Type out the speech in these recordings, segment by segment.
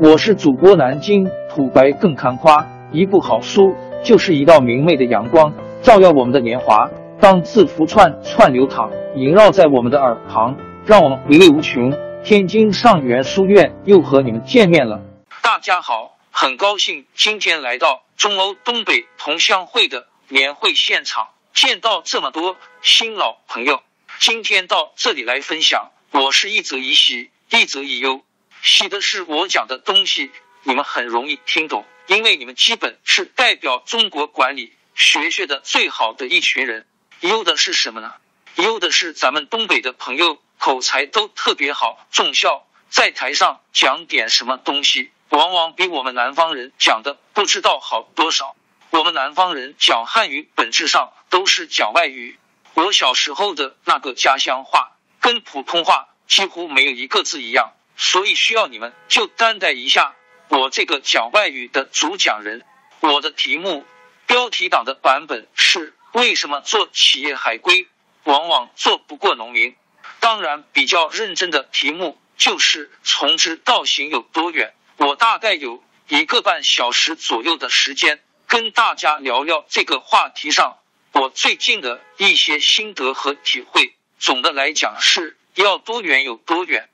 我是主播南京土白更看花，一部好书就是一道明媚的阳光，照耀我们的年华。当字符串串流淌，萦绕在我们的耳旁，让我们回味无穷。天津上元书院又和你们见面了，大家好，很高兴今天来到中欧东北同乡会的年会现场，见到这么多新老朋友。今天到这里来分享，我是一则一喜，一则一忧。喜的是我讲的东西你们很容易听懂，因为你们基本是代表中国管理学学的最好的一群人。忧的是什么呢？忧的是咱们东北的朋友口才都特别好，重孝，在台上讲点什么东西，往往比我们南方人讲的不知道好多少。我们南方人讲汉语本质上都是讲外语。我小时候的那个家乡话跟普通话几乎没有一个字一样。所以需要你们就担待一下我这个讲外语的主讲人。我的题目标题党的版本是：为什么做企业海归往往做不过农民？当然，比较认真的题目就是从知到行有多远。我大概有一个半小时左右的时间跟大家聊聊这个话题上我最近的一些心得和体会。总的来讲是要多远有多远。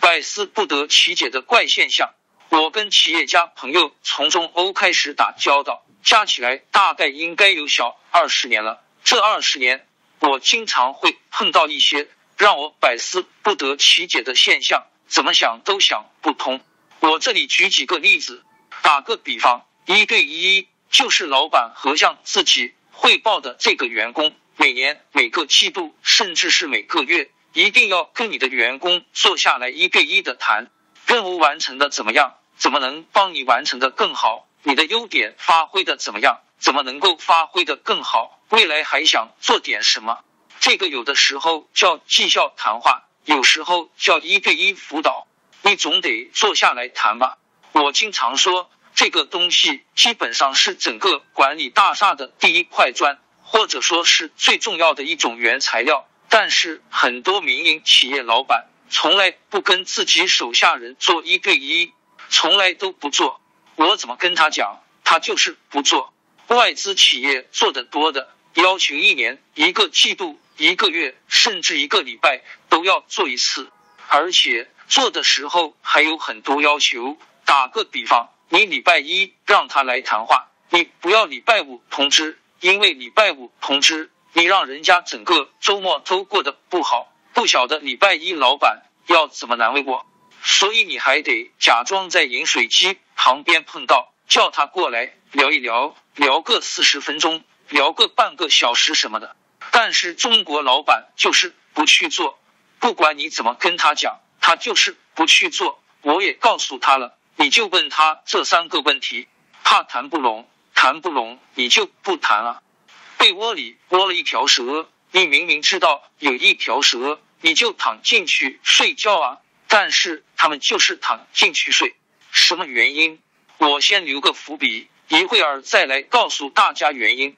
百思不得其解的怪现象，我跟企业家朋友从中欧开始打交道，加起来大概应该有小二十年了。这二十年，我经常会碰到一些让我百思不得其解的现象，怎么想都想不通。我这里举几个例子，打个比方，一对一就是老板和向自己汇报的这个员工，每年、每个季度，甚至是每个月。一定要跟你的员工坐下来一对一的谈，任务完成的怎么样？怎么能帮你完成的更好？你的优点发挥的怎么样？怎么能够发挥的更好？未来还想做点什么？这个有的时候叫绩效谈话，有时候叫一对一辅导，你总得坐下来谈吧。我经常说，这个东西基本上是整个管理大厦的第一块砖，或者说是最重要的一种原材料。但是很多民营企业老板从来不跟自己手下人做一对一，从来都不做。我怎么跟他讲，他就是不做。外资企业做的多的，要求一年、一个季度、一个月，甚至一个礼拜都要做一次，而且做的时候还有很多要求。打个比方，你礼拜一让他来谈话，你不要礼拜五通知，因为礼拜五通知。你让人家整个周末都过得不好，不晓得礼拜一老板要怎么难为我，所以你还得假装在饮水机旁边碰到，叫他过来聊一聊，聊个四十分钟，聊个半个小时什么的。但是中国老板就是不去做，不管你怎么跟他讲，他就是不去做。我也告诉他了，你就问他这三个问题，怕谈不拢，谈不拢你就不谈了。被窝里窝了一条蛇，你明明知道有一条蛇，你就躺进去睡觉啊！但是他们就是躺进去睡，什么原因？我先留个伏笔，一会儿再来告诉大家原因。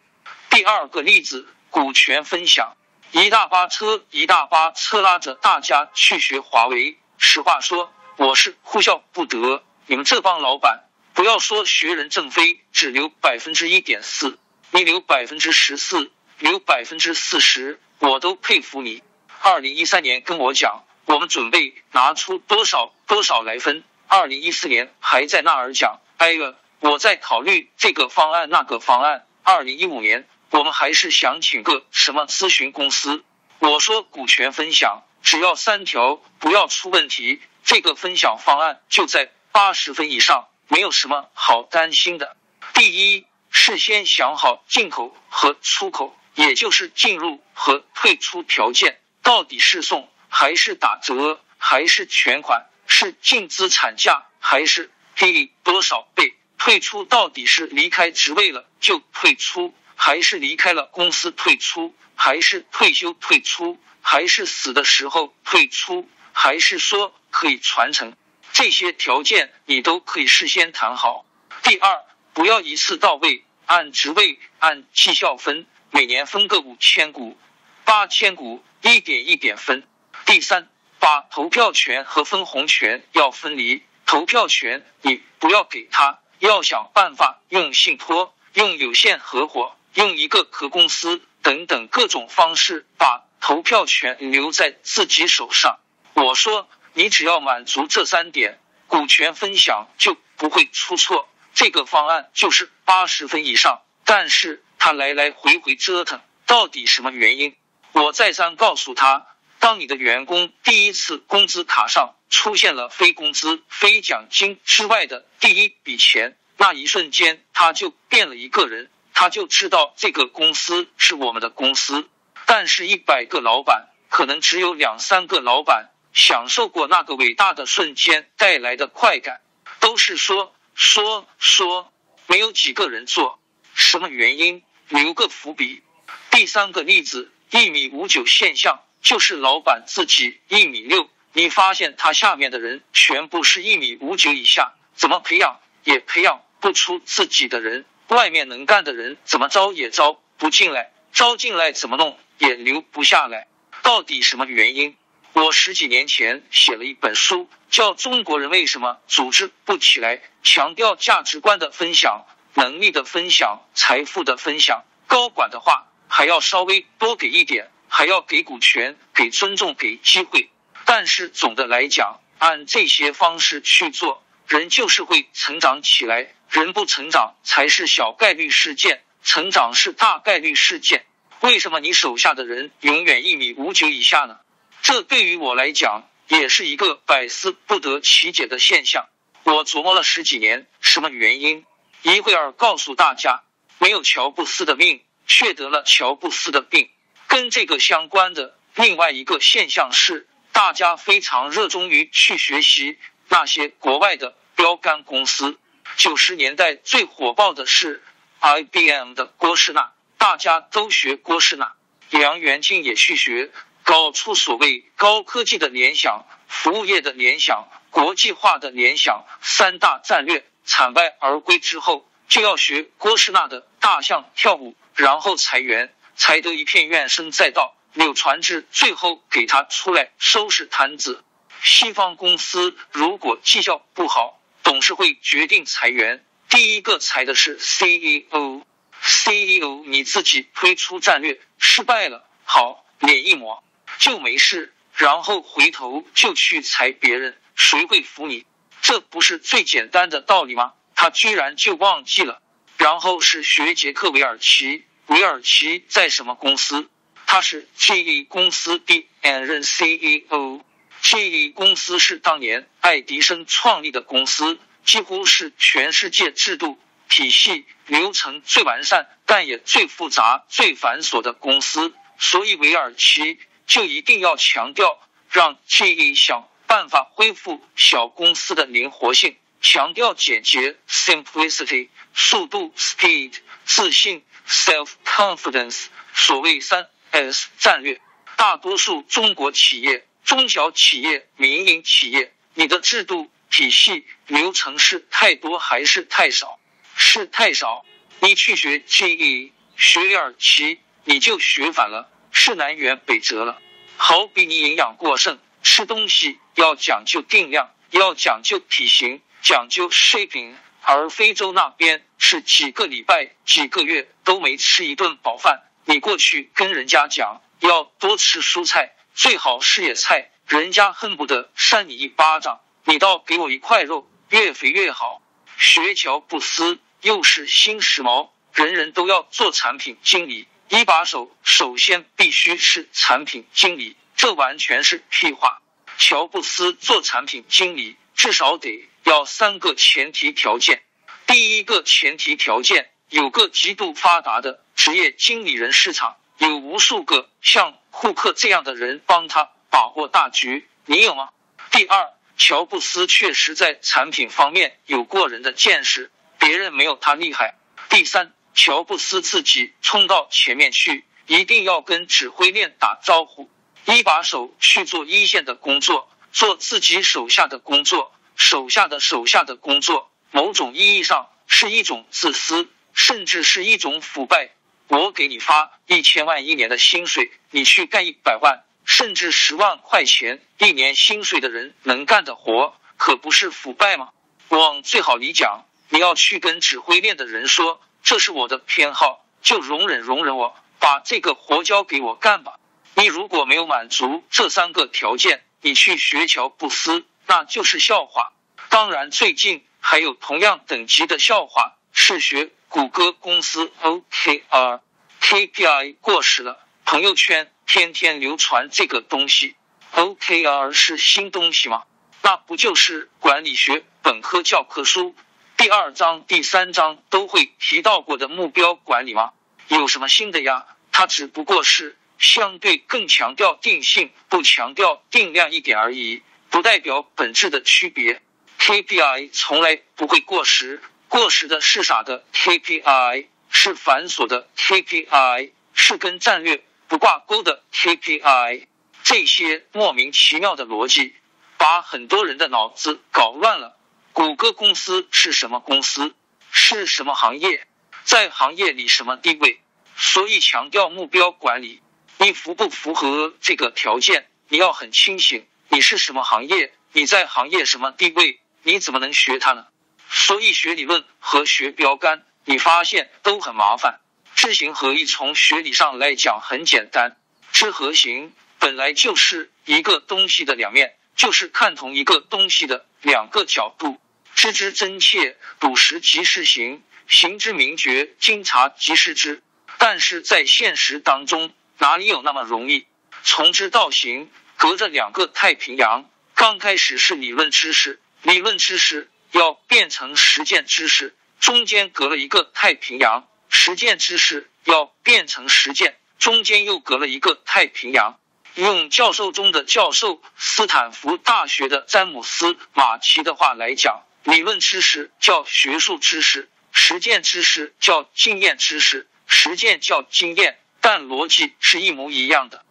第二个例子，股权分享，一大巴车，一大巴车拉着大家去学华为。实话说，我是哭笑不得。你们这帮老板，不要说学人正飞，只留百分之一点四。你留百分之十四，留百分之四十，我都佩服你。二零一三年跟我讲，我们准备拿出多少多少来分。二零一四年还在那儿讲，哎呀，我在考虑这个方案那个方案。二零一五年，我们还是想请个什么咨询公司。我说股权分享，只要三条不要出问题，这个分享方案就在八十分以上，没有什么好担心的。第一。事先想好进口和出口，也就是进入和退出条件，到底是送还是打折，还是全款，是净资产价还是低多少倍？退出到底是离开职位了就退出，还是离开了公司退出，还是退休退出，还是死的时候退出，还是说可以传承？这些条件你都可以事先谈好。第二。不要一次到位，按职位、按绩效分，每年分个五千股、八千股，一点一点分。第三，把投票权和分红权要分离，投票权你不要给他，要想办法用信托、用有限合伙、用一个壳公司等等各种方式把投票权留在自己手上。我说，你只要满足这三点，股权分享就不会出错。这个方案就是八十分以上。但是他来来回回折腾，到底什么原因？我再三告诉他，当你的员工第一次工资卡上出现了非工资、非奖金之外的第一笔钱，那一瞬间他就变了一个人，他就知道这个公司是我们的公司。但是，一百个老板可能只有两三个老板享受过那个伟大的瞬间带来的快感，都是说说说，没有几个人做。什么原因？留个伏笔。第三个例子，一米五九现象，就是老板自己一米六，你发现他下面的人全部是一米五九以下，怎么培养也培养不出自己的人，外面能干的人怎么招也招不进来，招进来怎么弄也留不下来，到底什么原因？我十几年前写了一本书，叫《中国人为什么组织不起来》，强调价值观的分享。能力的分享，财富的分享，高管的话还要稍微多给一点，还要给股权，给尊重，给机会。但是总的来讲，按这些方式去做，人就是会成长起来。人不成长才是小概率事件，成长是大概率事件。为什么你手下的人永远一米五九以下呢？这对于我来讲也是一个百思不得其解的现象。我琢磨了十几年，什么原因？一会儿告诉大家，没有乔布斯的命，却得了乔布斯的病。跟这个相关的另外一个现象是，大家非常热衷于去学习那些国外的标杆公司。九十年代最火爆的是 IBM 的郭士纳，大家都学郭士纳。梁元进也去学，搞出所谓高科技的联想、服务业的联想、国际化的联想三大战略。惨败而归之后，就要学郭士纳的大象跳舞，然后裁员，才得一片怨声载道。柳传志最后给他出来收拾摊子。西方公司如果绩效不好，董事会决定裁员，第一个裁的是 CEO。CEO 你自己推出战略失败了，好脸一抹就没事，然后回头就去裁别人，谁会服你？这不是最简单的道理吗？他居然就忘记了。然后是学杰克韦尔奇，韦尔奇在什么公司？他是 GE 公司的现任 CEO。GE 公司是当年爱迪生创立的公司，几乎是全世界制度体系流程最完善，但也最复杂、最繁琐的公司。所以韦尔奇就一定要强调，让 GE 想。办法恢复小公司的灵活性，强调简洁 （simplicity）、速度 （speed）、自信 （self-confidence）。所谓三 S 战略，大多数中国企业、中小企业、民营企业，你的制度体系流程是太多还是太少？是太少。你去学 GE，学尔奇，你就学反了，是南辕北辙了。好比你营养过剩。吃东西要讲究定量，要讲究体型，讲究 shaping。而非洲那边是几个礼拜、几个月都没吃一顿饱饭。你过去跟人家讲要多吃蔬菜，最好是野菜，人家恨不得扇你一巴掌。你倒给我一块肉，越肥越好。学乔布斯又是新时髦，人人都要做产品经理，一把手首先必须是产品经理。这完全是屁话。乔布斯做产品经理，至少得要三个前提条件。第一个前提条件，有个极度发达的职业经理人市场，有无数个像库克这样的人帮他把握大局。你有吗？第二，乔布斯确实在产品方面有过人的见识，别人没有他厉害。第三，乔布斯自己冲到前面去，一定要跟指挥链打招呼。一把手去做一线的工作，做自己手下的工作，手下的手下的工作，某种意义上是一种自私，甚至是一种腐败。我给你发一千万一年的薪水，你去干一百万甚至十万块钱一年薪水的人能干的活，可不是腐败吗？往最好里讲，你要去跟指挥链的人说，这是我的偏好，就容忍容忍我，把这个活交给我干吧。你如果没有满足这三个条件，你去学乔布斯，那就是笑话。当然，最近还有同样等级的笑话，是学谷歌公司 OKR KPI 过时了，朋友圈天天流传这个东西。OKR 是新东西吗？那不就是管理学本科教科书第二章、第三章都会提到过的目标管理吗？有什么新的呀？它只不过是。相对更强调定性，不强调定量一点而已，不代表本质的区别。KPI 从来不会过时，过时的是啥的 KPI？是繁琐的 KPI，是跟战略不挂钩的 KPI。这些莫名其妙的逻辑，把很多人的脑子搞乱了。谷歌公司是什么公司？是什么行业？在行业里什么地位？所以强调目标管理。你符不符合这个条件？你要很清醒。你是什么行业？你在行业什么地位？你怎么能学它呢？所以学理论和学标杆，你发现都很麻烦。知行合一从学理上来讲很简单，知和行本来就是一个东西的两面，就是看同一个东西的两个角度。知之真切，笃实即是行；行之明觉，经察即是知。但是在现实当中，哪里有那么容易？从知到行，隔着两个太平洋。刚开始是理论知识，理论知识要变成实践知识，中间隔了一个太平洋；实践知识要变成实践，中间又隔了一个太平洋。用教授中的教授斯坦福大学的詹姆斯马奇的话来讲，理论知识叫学术知识，实践知识叫经验知识，实践叫经验。但逻辑是一模一样的。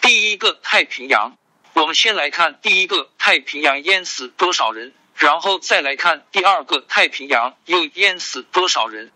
第一个太平洋，我们先来看第一个太平洋淹死多少人，然后再来看第二个太平洋又淹死多少人。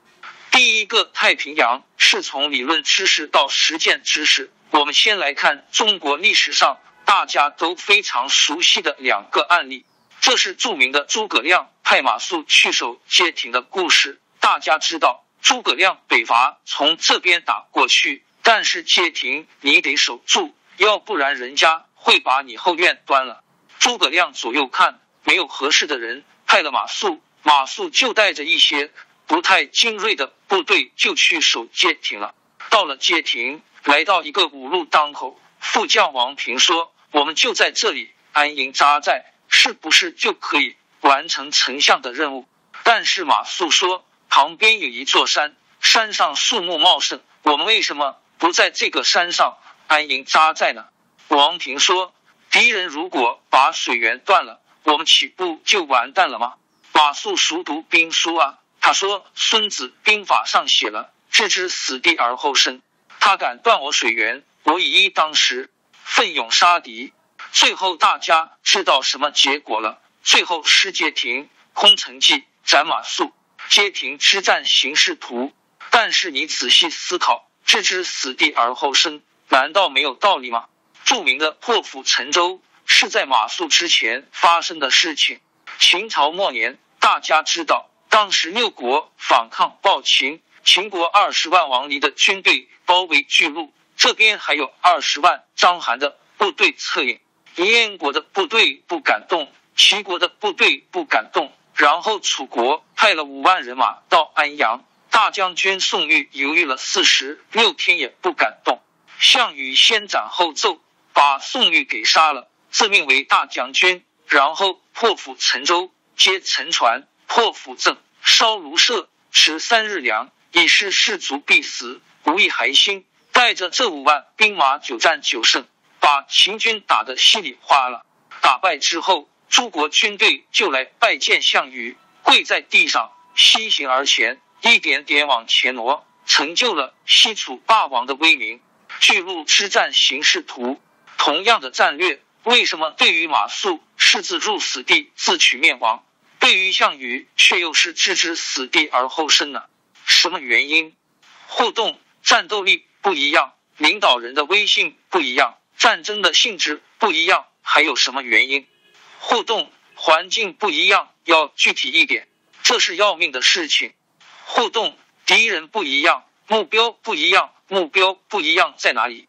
第一个太平洋是从理论知识到实践知识。我们先来看中国历史上大家都非常熟悉的两个案例，这是著名的诸葛亮派马谡去守街亭的故事。大家知道，诸葛亮北伐从这边打过去。但是街亭你得守住，要不然人家会把你后院端了。诸葛亮左右看，没有合适的人，派了马谡，马谡就带着一些不太精锐的部队就去守街亭了。到了街亭，来到一个五路当口，副将王平说：“我们就在这里安营扎寨，是不是就可以完成丞相的任务？”但是马谡说：“旁边有一座山，山上树木茂盛，我们为什么？”不在这个山上安营扎寨呢？王平说：“敌人如果把水源断了，我们岂不就完蛋了吗？”马谡熟读兵书啊，他说：“《孙子兵法》上写了‘置之死地而后生’，他敢断我水源，我以一当十，奋勇杀敌。最后大家知道什么结果了？最后失街亭，空城计，斩马谡，街亭之战形势图。但是你仔细思考。”置之死地而后生，难道没有道理吗？著名的破釜沉舟是在马谡之前发生的事情。秦朝末年，大家知道，当时六国反抗暴秦，秦国二十万王离的军队包围巨鹿，这边还有二十万章邯的部队策应。燕国的部队不敢动，齐国的部队不敢动，然后楚国派了五万人马到安阳。大将军宋玉犹豫了四十六天也不敢动，项羽先斩后奏，把宋玉给杀了，自命为大将军，然后破釜沉舟，接沉船，破釜阵，烧庐舍，持三日粮，以示士卒必死，无一还心。带着这五万兵马，久战久胜，把秦军打得稀里哗啦。打败之后，诸国军队就来拜见项羽，跪在地上，西行而前。一点点往前挪，成就了西楚霸王的威名。巨鹿之战形势图，同样的战略，为什么对于马谡是自入死地自取灭亡，对于项羽却又是置之死地而后生呢？什么原因？互动战斗力不一样，领导人的威信不一样，战争的性质不一样，还有什么原因？互动环境不一样，要具体一点，这是要命的事情。互动敌人不一样，目标不一样，目标不一样在哪里？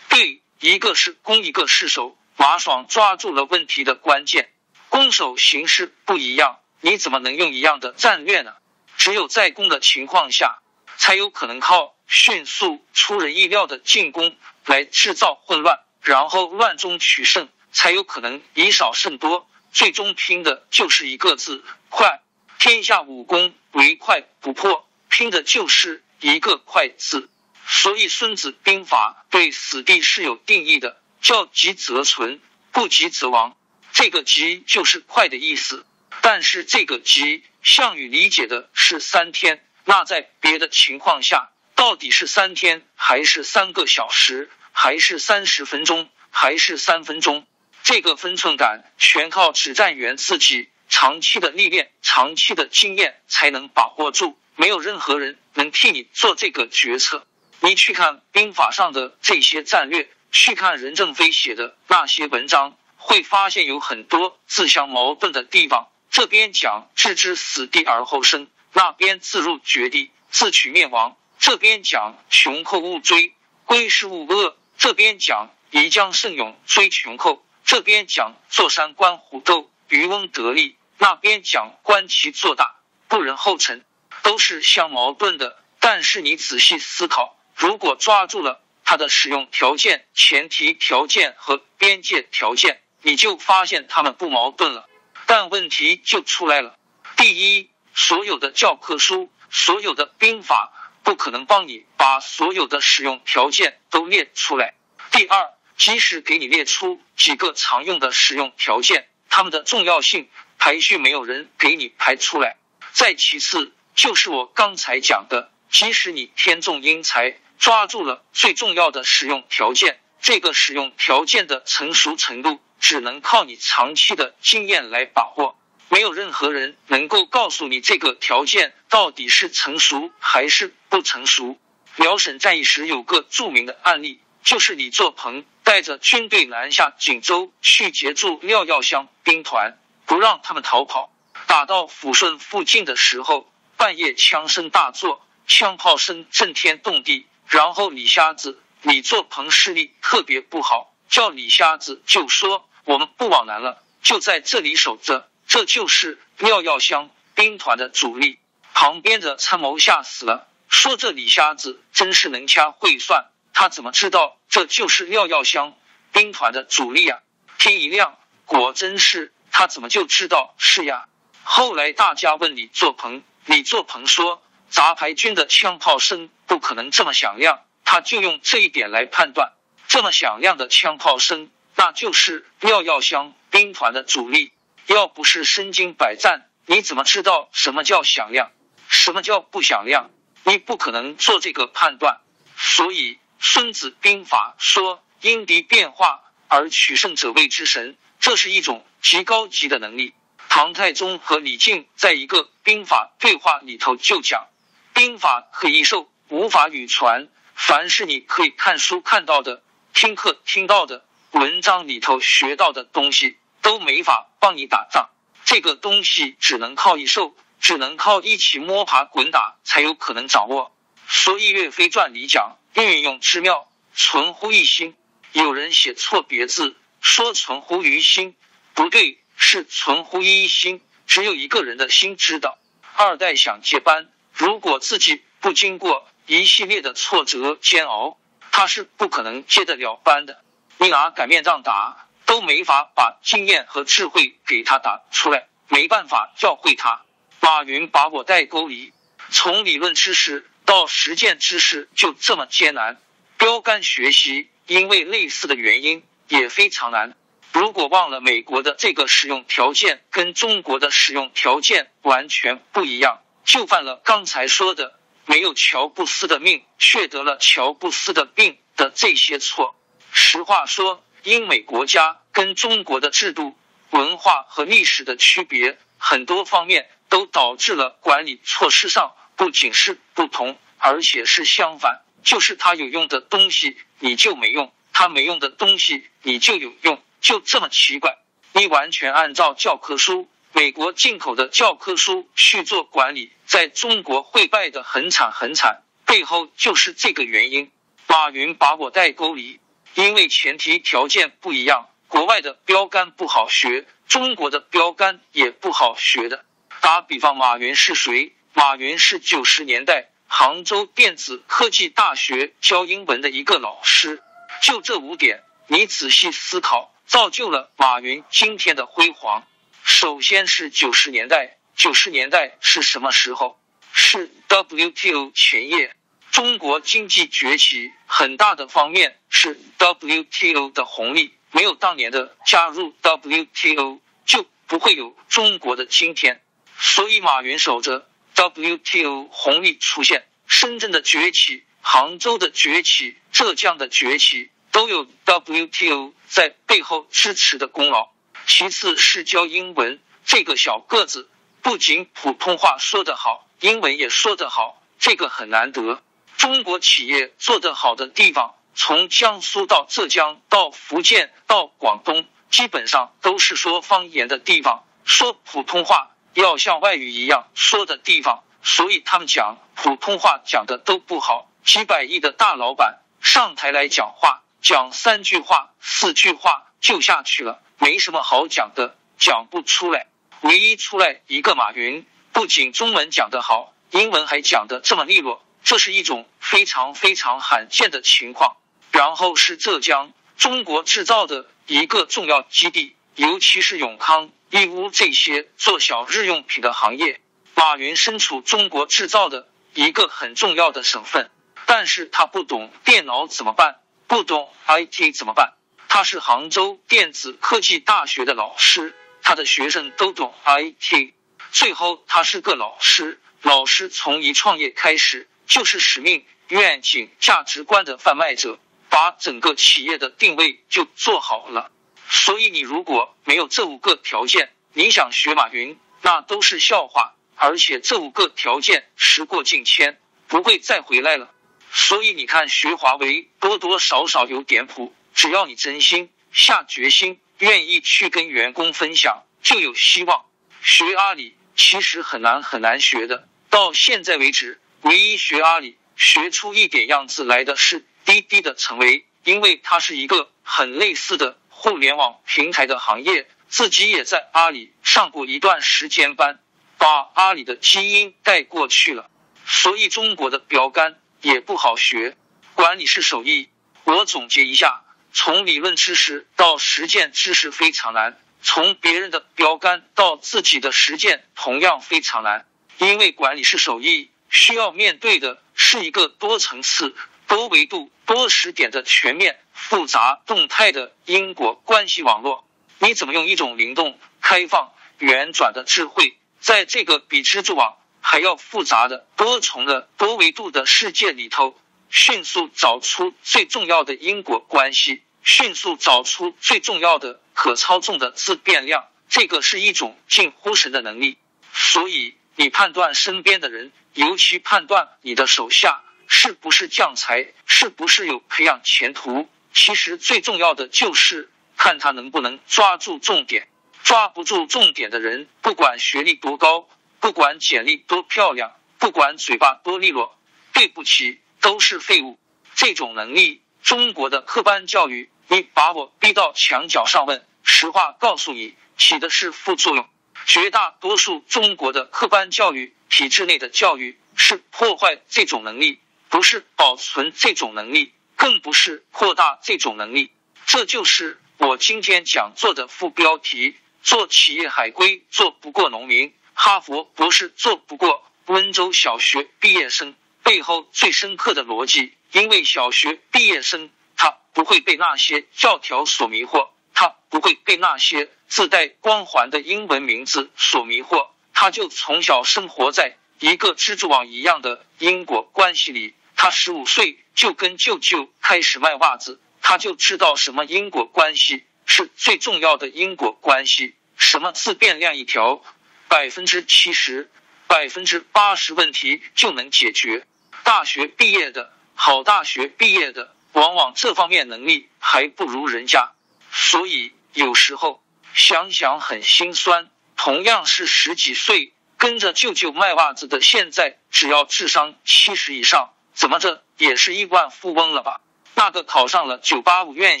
对，一个是攻，一个是守。马爽抓住了问题的关键，攻守形势不一样，你怎么能用一样的战略呢？只有在攻的情况下，才有可能靠迅速、出人意料的进攻来制造混乱，然后乱中取胜，才有可能以少胜多。最终拼的就是一个字快，天下武功唯快不破，拼的就是一个快字。所以《孙子兵法》对死地是有定义的，叫急则存，不急则亡。这个急就是快的意思，但是这个急，项羽理解的是三天，那在别的情况下，到底是三天，还是三个小时，还是三十分钟，还是三分钟？这个分寸感全靠指战员自己长期的历练、长期的经验才能把握住，没有任何人能替你做这个决策。你去看兵法上的这些战略，去看任正非写的那些文章，会发现有很多自相矛盾的地方。这边讲置之死地而后生，那边自入绝地自取灭亡；这边讲穷寇勿追，归师勿遏；这边讲宜将胜勇追穷寇。这边讲坐山观虎斗，渔翁得利；那边讲观其做大，不人后尘，都是相矛盾的。但是你仔细思考，如果抓住了它的使用条件、前提条件和边界条件，你就发现它们不矛盾了。但问题就出来了：第一，所有的教科书、所有的兵法不可能帮你把所有的使用条件都列出来；第二，即使给你列出几个常用的使用条件，它们的重要性排序没有人给你排出来。再其次，就是我刚才讲的，即使你天纵英才，抓住了最重要的使用条件，这个使用条件的成熟程度，只能靠你长期的经验来把握。没有任何人能够告诉你这个条件到底是成熟还是不成熟。辽沈战役时有个著名的案例。就是李作鹏带着军队南下锦州，去截住廖耀湘兵团，不让他们逃跑。打到抚顺附近的时候，半夜枪声大作，枪炮声震天动地。然后李瞎子、李作鹏视力特别不好，叫李瞎子就说：“我们不往南了，就在这里守着。”这就是廖耀湘兵团的主力。旁边的参谋吓死了，说：“这李瞎子真是能掐会算。”他怎么知道这就是廖耀湘兵团的主力啊？天一亮，果真是他怎么就知道是呀？后来大家问李作鹏，李作鹏说：“杂牌军的枪炮声不可能这么响亮。”他就用这一点来判断，这么响亮的枪炮声，那就是廖耀湘兵团的主力。要不是身经百战，你怎么知道什么叫响亮，什么叫不响亮？你不可能做这个判断，所以。孙子兵法说：“因敌变化而取胜者谓之神。”这是一种极高级的能力。唐太宗和李靖在一个兵法对话里头就讲：“兵法可以授，无法与传。凡是你可以看书看到的、听课听到的、文章里头学到的东西，都没法帮你打仗。这个东西只能靠一兽，只能靠一起摸爬滚打才有可能掌握。”所以《岳飞传》里讲。运用之妙，存乎一心。有人写错别字，说存乎于心，不对，是存乎一心。只有一个人的心知道。二代想接班，如果自己不经过一系列的挫折煎熬，他是不可能接得了班的。你拿擀面杖打，都没法把经验和智慧给他打出来，没办法教会他。马云把我带沟里，从理论知识。到实践知识就这么艰难，标杆学习因为类似的原因也非常难。如果忘了美国的这个使用条件跟中国的使用条件完全不一样，就犯了刚才说的没有乔布斯的命却得了乔布斯的病的这些错。实话说，英美国家跟中国的制度、文化和历史的区别，很多方面都导致了管理措施上。不仅是不同，而且是相反，就是他有用的东西你就没用，他没用的东西你就有用，就这么奇怪。你完全按照教科书，美国进口的教科书去做管理，在中国会败的很惨很惨。背后就是这个原因。马云把我带沟里，因为前提条件不一样，国外的标杆不好学，中国的标杆也不好学的。打比方，马云是谁？马云是九十年代杭州电子科技大学教英文的一个老师。就这五点，你仔细思考，造就了马云今天的辉煌。首先是九十年代，九十年代是什么时候？是 WTO 前夜。中国经济崛起很大的方面是 WTO 的红利，没有当年的加入 WTO，就不会有中国的今天。所以马云守着 WTO 红利出现，深圳的崛起、杭州的崛起、浙江的崛起，都有 WTO 在背后支持的功劳。其次是教英文，这个小个子不仅普通话说得好，英文也说得好，这个很难得。中国企业做得好的地方，从江苏到浙江到福建到广东，基本上都是说方言的地方，说普通话要像外语一样说的地方，所以他们讲普通话讲的都不好。几百亿的大老板上台来讲话，讲三句话、四句话就下去了，没什么好讲的，讲不出来。唯一出来一个马云，不仅中文讲得好，英文还讲得这么利落。这是一种非常非常罕见的情况。然后是浙江，中国制造的一个重要基地，尤其是永康、义乌这些做小日用品的行业。马云身处中国制造的一个很重要的省份，但是他不懂电脑怎么办？不懂 IT 怎么办？他是杭州电子科技大学的老师，他的学生都懂 IT。最后，他是个老师，老师从一创业开始。就是使命、愿景、价值观的贩卖者，把整个企业的定位就做好了。所以，你如果没有这五个条件，你想学马云，那都是笑话。而且，这五个条件时过境迁，不会再回来了。所以，你看学华为，多多少少有点谱。只要你真心下决心，愿意去跟员工分享，就有希望。学阿里其实很难很难学的，到现在为止。唯一学阿里学出一点样子来的是滴滴的成为，因为它是一个很类似的互联网平台的行业，自己也在阿里上过一段时间班，把阿里的基因带过去了。所以中国的标杆也不好学，管理是手艺。我总结一下，从理论知识到实践知识非常难，从别人的标杆到自己的实践同样非常难，因为管理是手艺。需要面对的是一个多层次、多维度、多时点的全面、复杂、动态的因果关系网络。你怎么用一种灵动、开放、圆转的智慧，在这个比蜘蛛网还要复杂的多重的多维度的世界里头，迅速找出最重要的因果关系，迅速找出最重要的可操纵的自变量？这个是一种近乎神的能力。所以，你判断身边的人。尤其判断你的手下是不是将才，是不是有培养前途。其实最重要的就是看他能不能抓住重点。抓不住重点的人，不管学历多高，不管简历多漂亮，不管嘴巴多利落，对不起，都是废物。这种能力，中国的科班教育，你把我逼到墙角上问，实话告诉你，起的是副作用。绝大多数中国的科班教育。体制内的教育是破坏这种能力，不是保存这种能力，更不是扩大这种能力。这就是我今天讲座的副标题：做企业海归做不过农民，哈佛博士做不过温州小学毕业生。背后最深刻的逻辑，因为小学毕业生他不会被那些教条所迷惑，他不会被那些自带光环的英文名字所迷惑。他就从小生活在一个蜘蛛网一样的因果关系里。他十五岁就跟舅舅开始卖袜子，他就知道什么因果关系是最重要的因果关系，什么自变量一条，百分之七十、百分之八十问题就能解决。大学毕业的好，大学毕业的往往这方面能力还不如人家，所以有时候想想很心酸。同样是十几岁，跟着舅舅卖袜子的，现在只要智商七十以上，怎么着也是亿万富翁了吧？那个考上了九八五院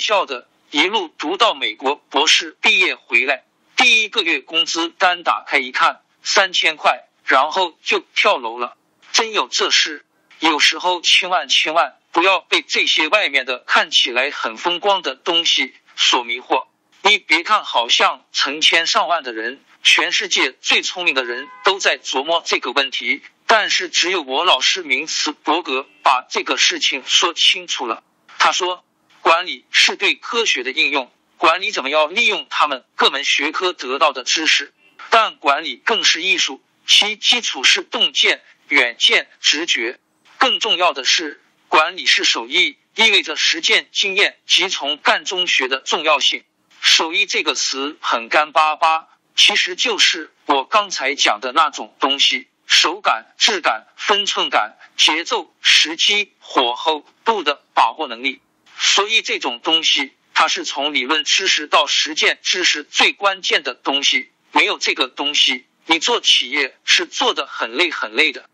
校的，一路读到美国博士毕业回来，第一个月工资单打开一看三千块，然后就跳楼了。真有这事？有时候千万千万不要被这些外面的看起来很风光的东西所迷惑。你别看好像成千上万的人。全世界最聪明的人都在琢磨这个问题，但是只有我老师名词伯格把这个事情说清楚了。他说，管理是对科学的应用，管理怎么要利用他们各门学科得到的知识，但管理更是艺术，其基础是洞见、远见、直觉。更重要的是，管理是手艺，意味着实践经验及从干中学的重要性。手艺这个词很干巴巴。其实就是我刚才讲的那种东西：手感、质感、分寸感、节奏、时机、火候度的把握能力。所以这种东西，它是从理论知识到实践知识最关键的东西。没有这个东西，你做企业是做的很累很累的。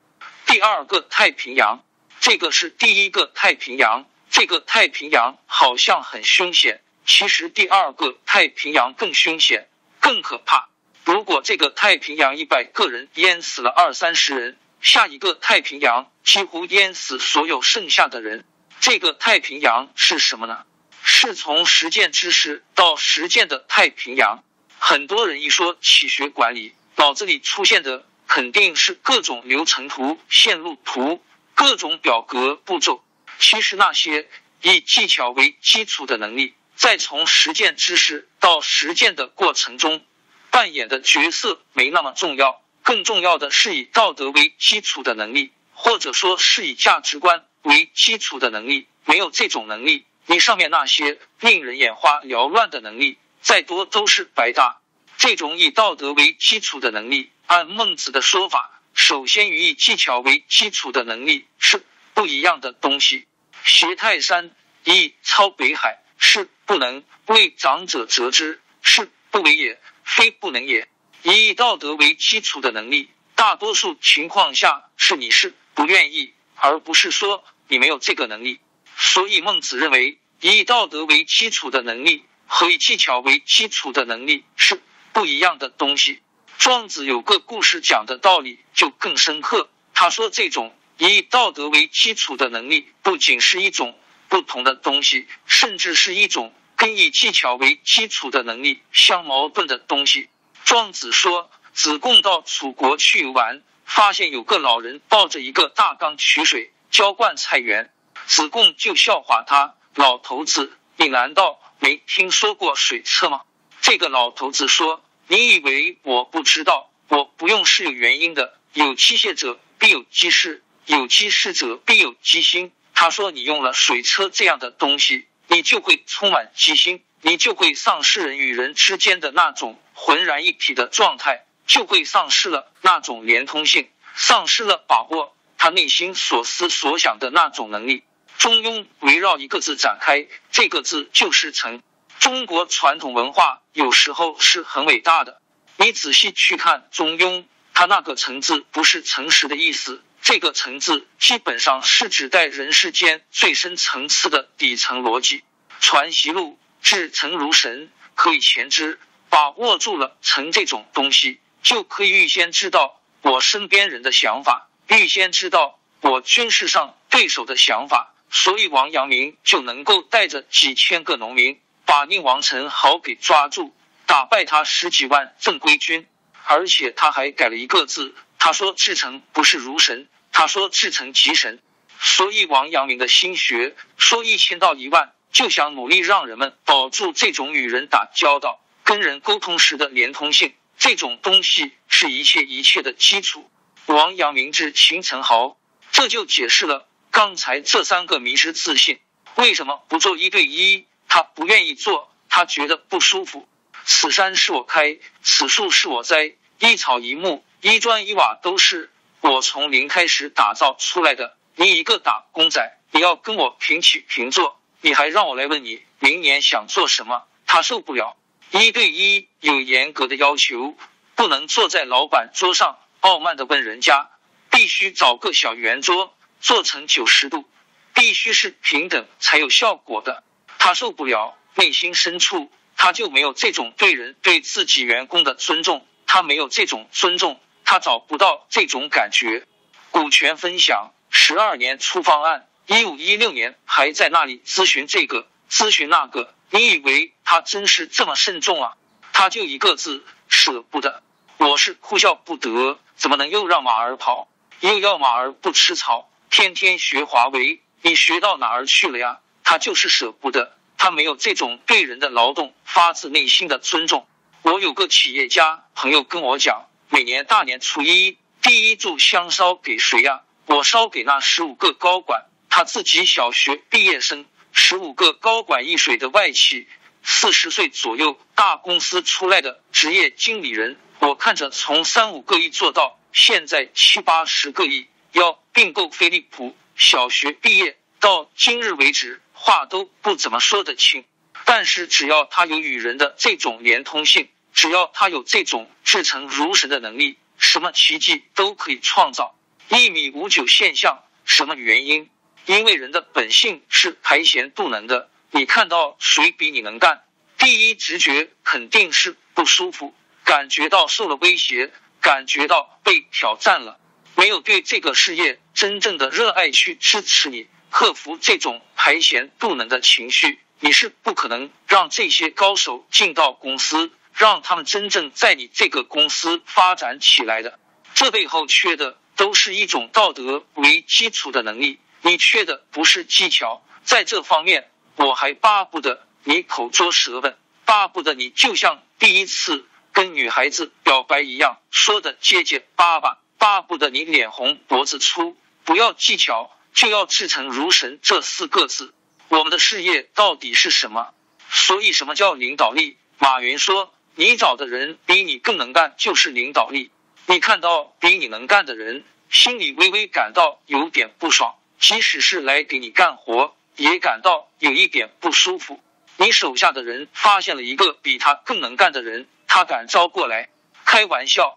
第二个太平洋，这个是第一个太平洋。这个太平洋好像很凶险，其实第二个太平洋更凶险。更可怕，如果这个太平洋一百个人淹死了二三十人，下一个太平洋几乎淹死所有剩下的人。这个太平洋是什么呢？是从实践知识到实践的太平洋。很多人一说企学管理，脑子里出现的肯定是各种流程图、线路图、各种表格步骤。其实那些以技巧为基础的能力。在从实践知识到实践的过程中，扮演的角色没那么重要，更重要的是以道德为基础的能力，或者说是以价值观为基础的能力。没有这种能力，你上面那些令人眼花缭乱的能力，再多都是白搭。这种以道德为基础的能力，按孟子的说法，首先与以技巧为基础的能力是不一样的东西。携泰山，以超北海。是不能为长者折之，是不为也，非不能也。以道德为基础的能力，大多数情况下是你是不愿意，而不是说你没有这个能力。所以孟子认为，以道德为基础的能力和以技巧为基础的能力是不一样的东西。庄子有个故事讲的道理就更深刻。他说，这种以道德为基础的能力，不仅是一种。不同的东西，甚至是一种跟以技巧为基础的能力相矛盾的东西。庄子说：“子贡到楚国去玩，发现有个老人抱着一个大缸取水浇灌菜园。子贡就笑话他：‘老头子，你难道没听说过水车吗？’这个老头子说：‘你以为我不知道？我不用是有原因的。有机械者必有机事，有机事者必有机心。’”他说：“你用了水车这样的东西，你就会充满机心，你就会丧失人与人之间的那种浑然一体的状态，就会丧失了那种连通性，丧失了把握他内心所思所想的那种能力。”中庸围绕一个字展开，这个字就是诚。中国传统文化有时候是很伟大的，你仔细去看中庸，它那个诚字不是诚实的意思。这个层次基本上是指代人世间最深层次的底层逻辑。传习录，至诚如神，可以前知。把握住了诚这种东西，就可以预先知道我身边人的想法，预先知道我军事上对手的想法。所以王阳明就能够带着几千个农民，把宁王陈豪给抓住，打败他十几万正规军，而且他还改了一个字。他说：“至诚不是如神。”他说：“至诚即神。”所以王阳明的心学说一千到一万，就想努力让人们保住这种与人打交道、跟人沟通时的连通性。这种东西是一切一切的基础。王阳明之秦成豪，这就解释了刚才这三个迷失自信。为什么不做一对一？他不愿意做，他觉得不舒服。此山是我开，此树是我栽，一草一木。一砖一瓦都是我从零开始打造出来的。你一个打工仔，你要跟我平起平坐，你还让我来问你明年想做什么？他受不了。一对一有严格的要求，不能坐在老板桌上傲慢的问人家，必须找个小圆桌，做成九十度，必须是平等才有效果的。他受不了，内心深处他就没有这种对人对自己员工的尊重，他没有这种尊重，他找不到这种感觉。股权分享十二年出方案，一五一六年还在那里咨询这个咨询那个。你以为他真是这么慎重啊？他就一个字，舍不得。我是哭笑不得，怎么能又让马儿跑，又要马儿不吃草，天天学华为，你学到哪儿去了呀？他就是舍不得，他没有这种对人的劳动发自内心的尊重。我有个企业家朋友跟我讲，每年大年初一第一炷香烧给谁呀？我烧给那十五个高管，他自己小学毕业生。十五个高管一水的外企，四十岁左右大公司出来的职业经理人，我看着从三五个亿做到现在七八十个亿，要并购飞利浦，小学毕业到今日为止话都不怎么说得清。但是只要他有与人的这种连通性，只要他有这种至诚如神的能力，什么奇迹都可以创造。一米五九现象，什么原因？因为人的本性是排贤度能的，你看到谁比你能干，第一直觉肯定是不舒服，感觉到受了威胁，感觉到被挑战了。没有对这个事业真正的热爱去支持你，克服这种排贤度能的情绪，你是不可能让这些高手进到公司，让他们真正在你这个公司发展起来的。这背后缺的都是一种道德为基础的能力。你缺的不是技巧，在这方面，我还巴不得你口拙舌笨，巴不得你就像第一次跟女孩子表白一样，说的结结巴巴，巴不得你脸红脖子粗，不要技巧，就要至诚如神这四个字。我们的事业到底是什么？所以，什么叫领导力？马云说：“你找的人比你更能干，就是领导力。你看到比你能干的人，心里微微感到有点不爽。”即使是来给你干活，也感到有一点不舒服。你手下的人发现了一个比他更能干的人，他敢招过来开玩笑，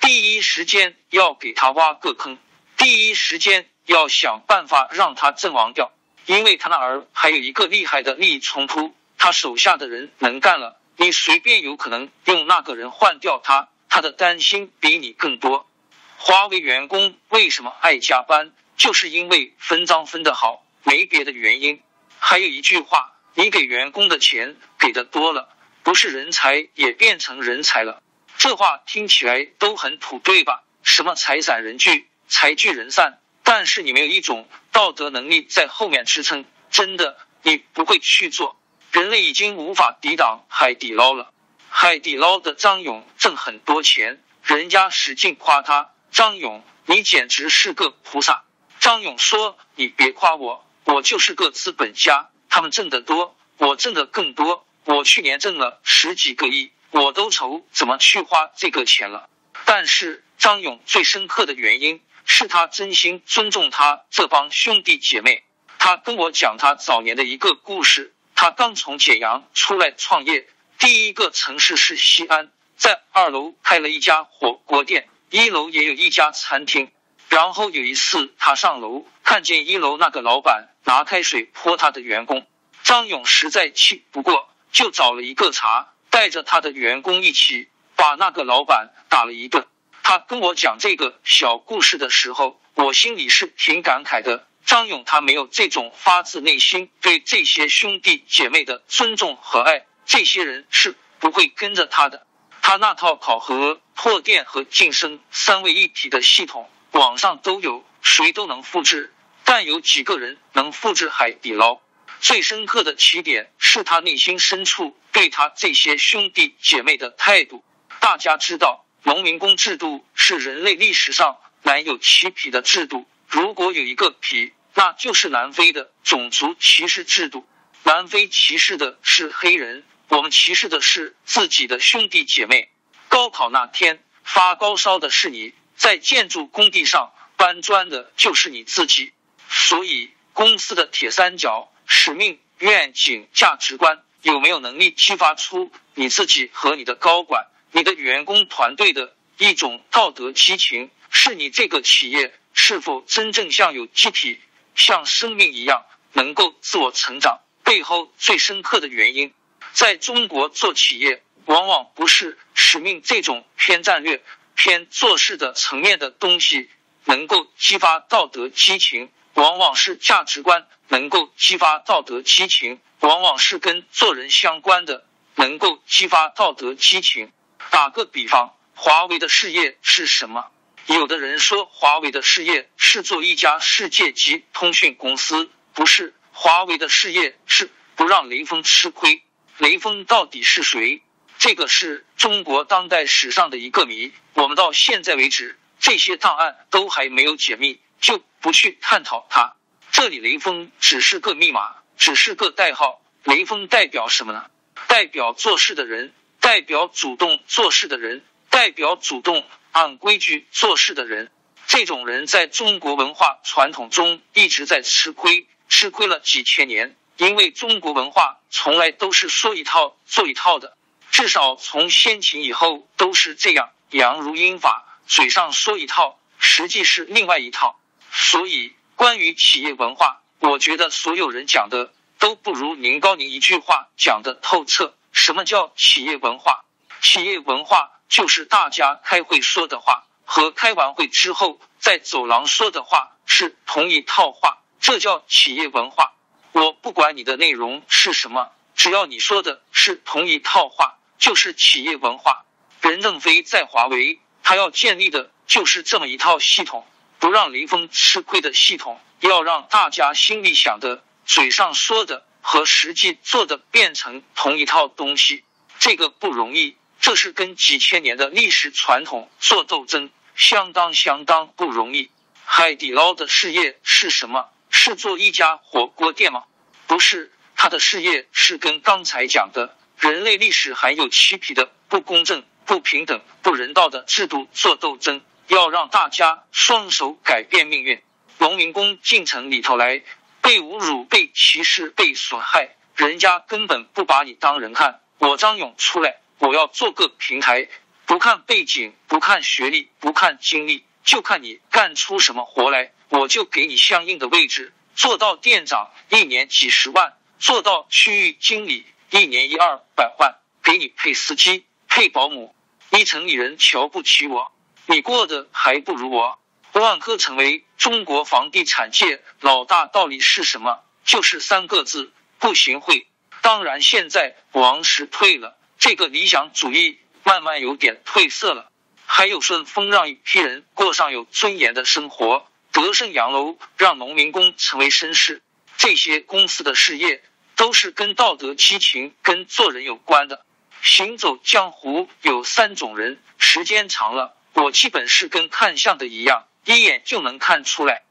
第一时间要给他挖个坑，第一时间要想办法让他阵亡掉，因为他那儿还有一个厉害的利益冲突。他手下的人能干了，你随便有可能用那个人换掉他，他的担心比你更多。华为员工为什么爱加班？就是因为分赃分的好，没别的原因。还有一句话，你给员工的钱给的多了，不是人才也变成人才了。这话听起来都很土，对吧？什么财散人聚，财聚人散，但是你没有一种道德能力在后面支撑，真的你不会去做。人类已经无法抵挡海底捞了。海底捞的张勇挣很多钱，人家使劲夸他，张勇，你简直是个菩萨。张勇说：“你别夸我，我就是个资本家。他们挣得多，我挣的更多。我去年挣了十几个亿，我都愁怎么去花这个钱了。但是张勇最深刻的原因是他真心尊重他这帮兄弟姐妹。他跟我讲他早年的一个故事。他刚从简阳出来创业，第一个城市是西安，在二楼开了一家火锅店，一楼也有一家餐厅。”然后有一次，他上楼看见一楼那个老板拿开水泼他的员工，张勇实在气不过，就找了一个茬，带着他的员工一起把那个老板打了一顿。他跟我讲这个小故事的时候，我心里是挺感慨的。张勇他没有这种发自内心对这些兄弟姐妹的尊重和爱，这些人是不会跟着他的。他那套考核、破店和晋升三位一体的系统。网上都有，谁都能复制，但有几个人能复制海底捞？最深刻的起点是他内心深处对他这些兄弟姐妹的态度。大家知道，农民工制度是人类历史上难有其匹的制度。如果有一个匹，那就是南非的种族歧视制度。南非歧视的是黑人，我们歧视的是自己的兄弟姐妹。高考那天发高烧的是你。在建筑工地上搬砖的就是你自己，所以公司的铁三角：使命、愿景、价值观，有没有能力激发出你自己和你的高管、你的员工团队的一种道德激情？是你这个企业是否真正像有机体、像生命一样能够自我成长？背后最深刻的原因，在中国做企业，往往不是使命这种偏战略、偏做事的层面的东西能够激发道德激情，往往是价值观能够激发道德激情。往往是跟做人相关的，能够激发道德激情。打个比方，华为的事业是什么？有的人说华为的事业是做一家世界级通讯公司，不是。华为的事业是不让雷锋吃亏。雷锋到底是谁？这个是中国当代史上的一个谜。我们到现在为止，这些档案都还没有解密，就不去探讨它。这里雷锋只是个密码。只是个代号，雷锋代表什么呢？代表做事的人，代表主动做事的人，代表主动按规矩做事的人。这种人在中国文化传统中一直在吃亏，吃亏了几千年。因为中国文化从来都是说一套做一套的，至少从先秦以后都是这样。阳如阴法，嘴上说一套，实际是另外一套。所以，关于企业文化。我觉得所有人讲的都不如宁高宁一句话讲的透彻。什么叫企业文化？企业文化就是大家开会说的话和开完会之后在走廊说的话是同一套话，这叫企业文化。我不管你的内容是什么，只要你说的是同一套话，就是企业文化。任正非在华为，他要建立的就是这么一套系统。不让雷锋吃亏的系统，要让大家心里想的、嘴上说的和实际做的变成同一套东西，这个不容易。这是跟几千年的历史传统做斗争，相当相当不容易。海底捞的事业是什么？是做一家火锅店吗？不是，他的事业是跟刚才讲的人类历史含有漆皮的不公正、不平等、不人道的制度做斗争。要让大家双手改变命运。农民工进城里头来，被侮辱、被歧视、被损害，人家根本不把你当人看。我张勇出来，我要做个平台，不看背景，不看学历，不看经历，就看你干出什么活来，我就给你相应的位置。做到店长，一年几十万；做到区域经理，一年一二百万，给你配司机、配保姆。一城里人瞧不起我。你过得还不如我。万科成为中国房地产界老大，道理是什么？就是三个字：不行贿。当然，现在王石退了，这个理想主义慢慢有点褪色了。还有顺丰让一批人过上有尊严的生活，德胜洋楼让农民工成为绅士。这些公司的事业都是跟道德、激情、跟做人有关的。行走江湖有三种人，时间长了。我基本是跟看相的一样，一眼就能看出来。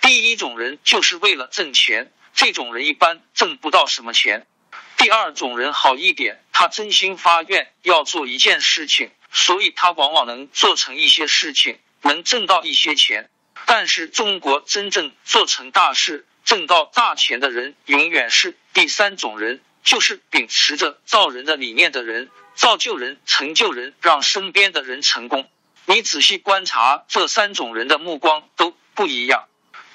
第一种人就是为了挣钱，这种人一般挣不到什么钱。第二种人好一点，他真心发愿要做一件事情，所以他往往能做成一些事情，能挣到一些钱。但是中国真正做成大事、挣到大钱的人，永远是第三种人，就是秉持着造人的理念的人，造就人、成就人，让身边的人成功。你仔细观察，这三种人的目光都不一样。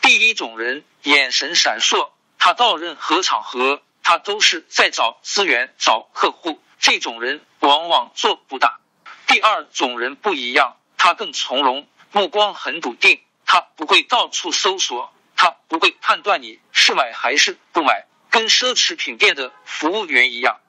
第一种人眼神闪烁，他到任何场合，他都是在找资源、找客户。这种人往往做不大。第二种人不一样，他更从容，目光很笃定，他不会到处搜索，他不会判断你是买还是不买，跟奢侈品店的服务员一样。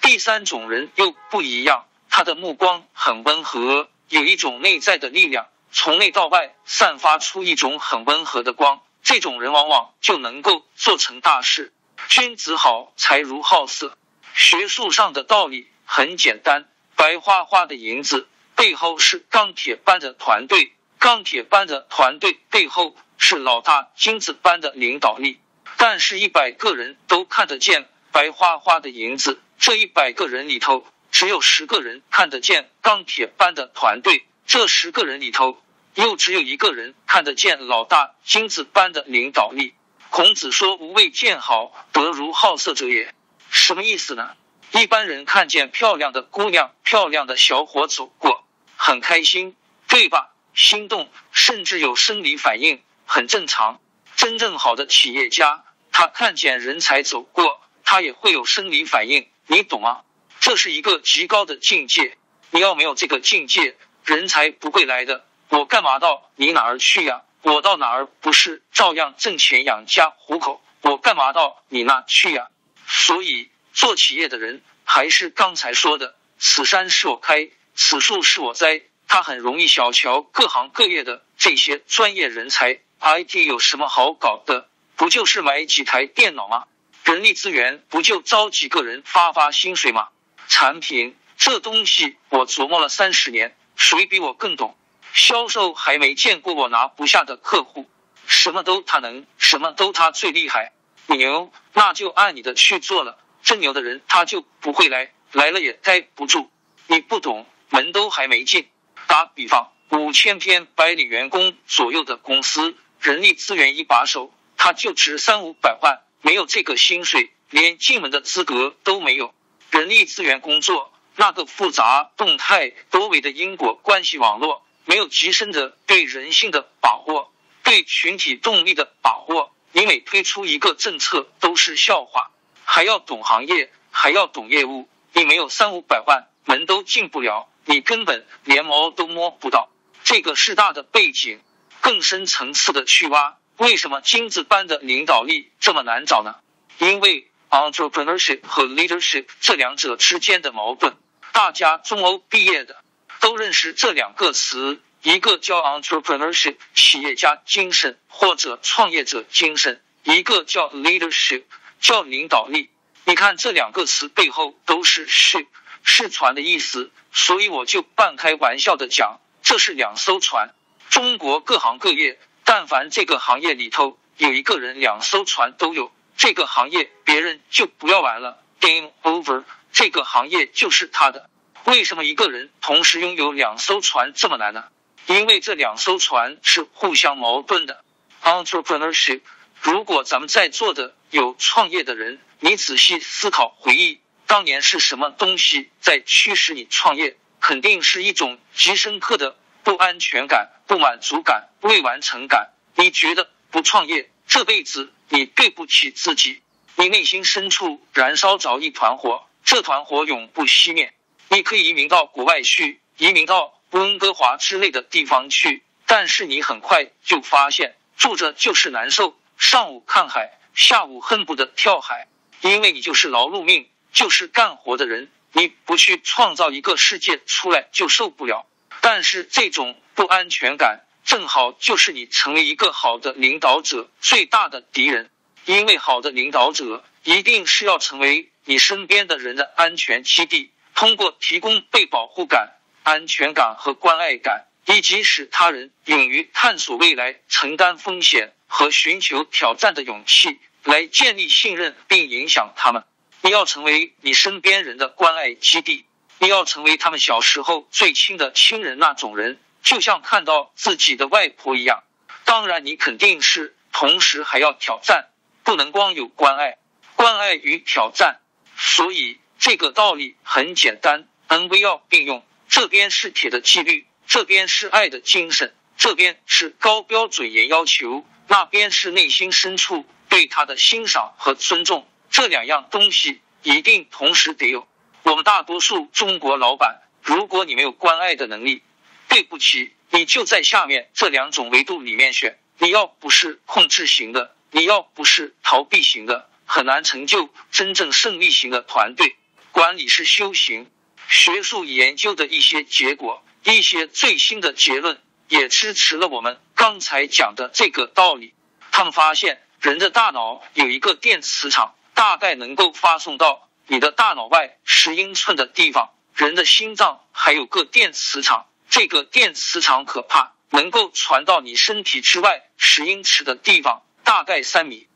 第三种人又不一样，他的目光很温和。有一种内在的力量，从内到外散发出一种很温和的光。这种人往往就能够做成大事。君子好财如好色，学术上的道理很简单。白花花的银子背后是钢铁般的团队，钢铁般的团队背后是老大金子般的领导力。但是，一百个人都看得见白花花的银子，这一百个人里头。只有十个人看得见钢铁般的团队，这十个人里头，又只有一个人看得见老大金子般的领导力。孔子说：“吾未见好，德如好色者也。”什么意思呢？一般人看见漂亮的姑娘、漂亮的小伙走过，很开心，对吧？心动，甚至有生理反应，很正常。真正好的企业家，他看见人才走过，他也会有生理反应，你懂吗？这是一个极高的境界。你要没有这个境界，人才不会来的。我干嘛到你哪儿去呀？我到哪儿不是照样挣钱养家糊口？我干嘛到你那去呀？所以。做企业的人还是刚才说的，此山是我开，此树是我栽。他很容易小瞧各行各业的这些专业人才。IT 有什么好搞的？不就是买几台电脑吗？人力资源不就招几个人发发薪水吗？产品这东西我琢磨了三十年，谁比我更懂？销售还没见过我拿不下的客户，什么都他能，什么都他最厉害。你牛，那就按你的去做了。真牛的人他就不会来，来了也待不住。你不懂，门都还没进。打比方，五千篇百里员工左右的公司，人力资源一把手，他就值三五百万，没有这个薪水，连进门的资格都没有。人力资源工作那个复杂、动态、多维的因果关系网络，没有极深的对人性的把握，对群体动力的把握，你每推出一个政策都是笑话。还要懂行业，还要懂业务。你没有三五百万，门都进不了，你根本连毛都摸不到。这个是大的背景，更深层次的去挖。为什么金子般的领导力这么难找呢？因为 entrepreneurship 和 leadership 这两者之间的矛盾。大家中欧毕业的都认识这两个词，一个叫 entrepreneurship 企业家精神或者创业者精神，一个叫 leadership。叫领导力，你看这两个词背后都是 ship，是船的意思，所以我就半开玩笑的讲，这是两艘船。中国各行各业，但凡这个行业里头有一个人两艘船都有，这个行业别人就不要玩了，game over，这个行业就是他的。为什么一个人同时拥有两艘船这么难呢？因为这两艘船是互相矛盾的。Entrepreneurship，如果咱们在座的。有创业的人，你仔细思考回忆，当年是什么东西在驱使你创业？肯定是一种极深刻的不安全感、不满足感、未完成感。你觉得不创业，这辈子你对不起自己。你内心深处燃烧着一团火，这团火永不熄灭。你可以移民到国外去，移民到温哥华之类的地方去，但是你很快就发现住着就是难受。上午看海。下午恨不得跳海，因为你就是劳碌命，就是干活的人，你不去创造一个世界出来就受不了。但是这种不安全感，正好就是你成为一个好的领导者最大的敌人。因为好的领导者一定是要成为你身边的人的安全基地，通过提供被保护感、安全感和关爱感，以及使他人勇于探索未来、承担风险。和寻求挑战的勇气来建立信任并影响他们。你要成为你身边人的关爱基地，你要成为他们小时候最亲的亲人那种人，就像看到自己的外婆一样。当然，你肯定是同时还要挑战，不能光有关爱，关爱与挑战。所以这个道理很简单，NVL 并用。这边是铁的纪律，这边是爱的精神，这边是高标准严要求。那边是内心深处对他的欣赏和尊重，这两样东西一定同时得有。我们大多数中国老板，如果你没有关爱的能力，对不起，你就在下面这两种维度里面选。你要不是控制型的，你要不是逃避型的，很难成就真正胜利型的团队。管理是修行，学术研究的一些结果，一些最新的结论。也支持了我们刚才讲的这个道理。他们发现，人的大脑有一个电磁场，大概能够发送到你的大脑外十英寸的地方。人的心脏还有个电磁场，这个电磁场可怕，能够传到你身体之外十英尺的地方，大概三米。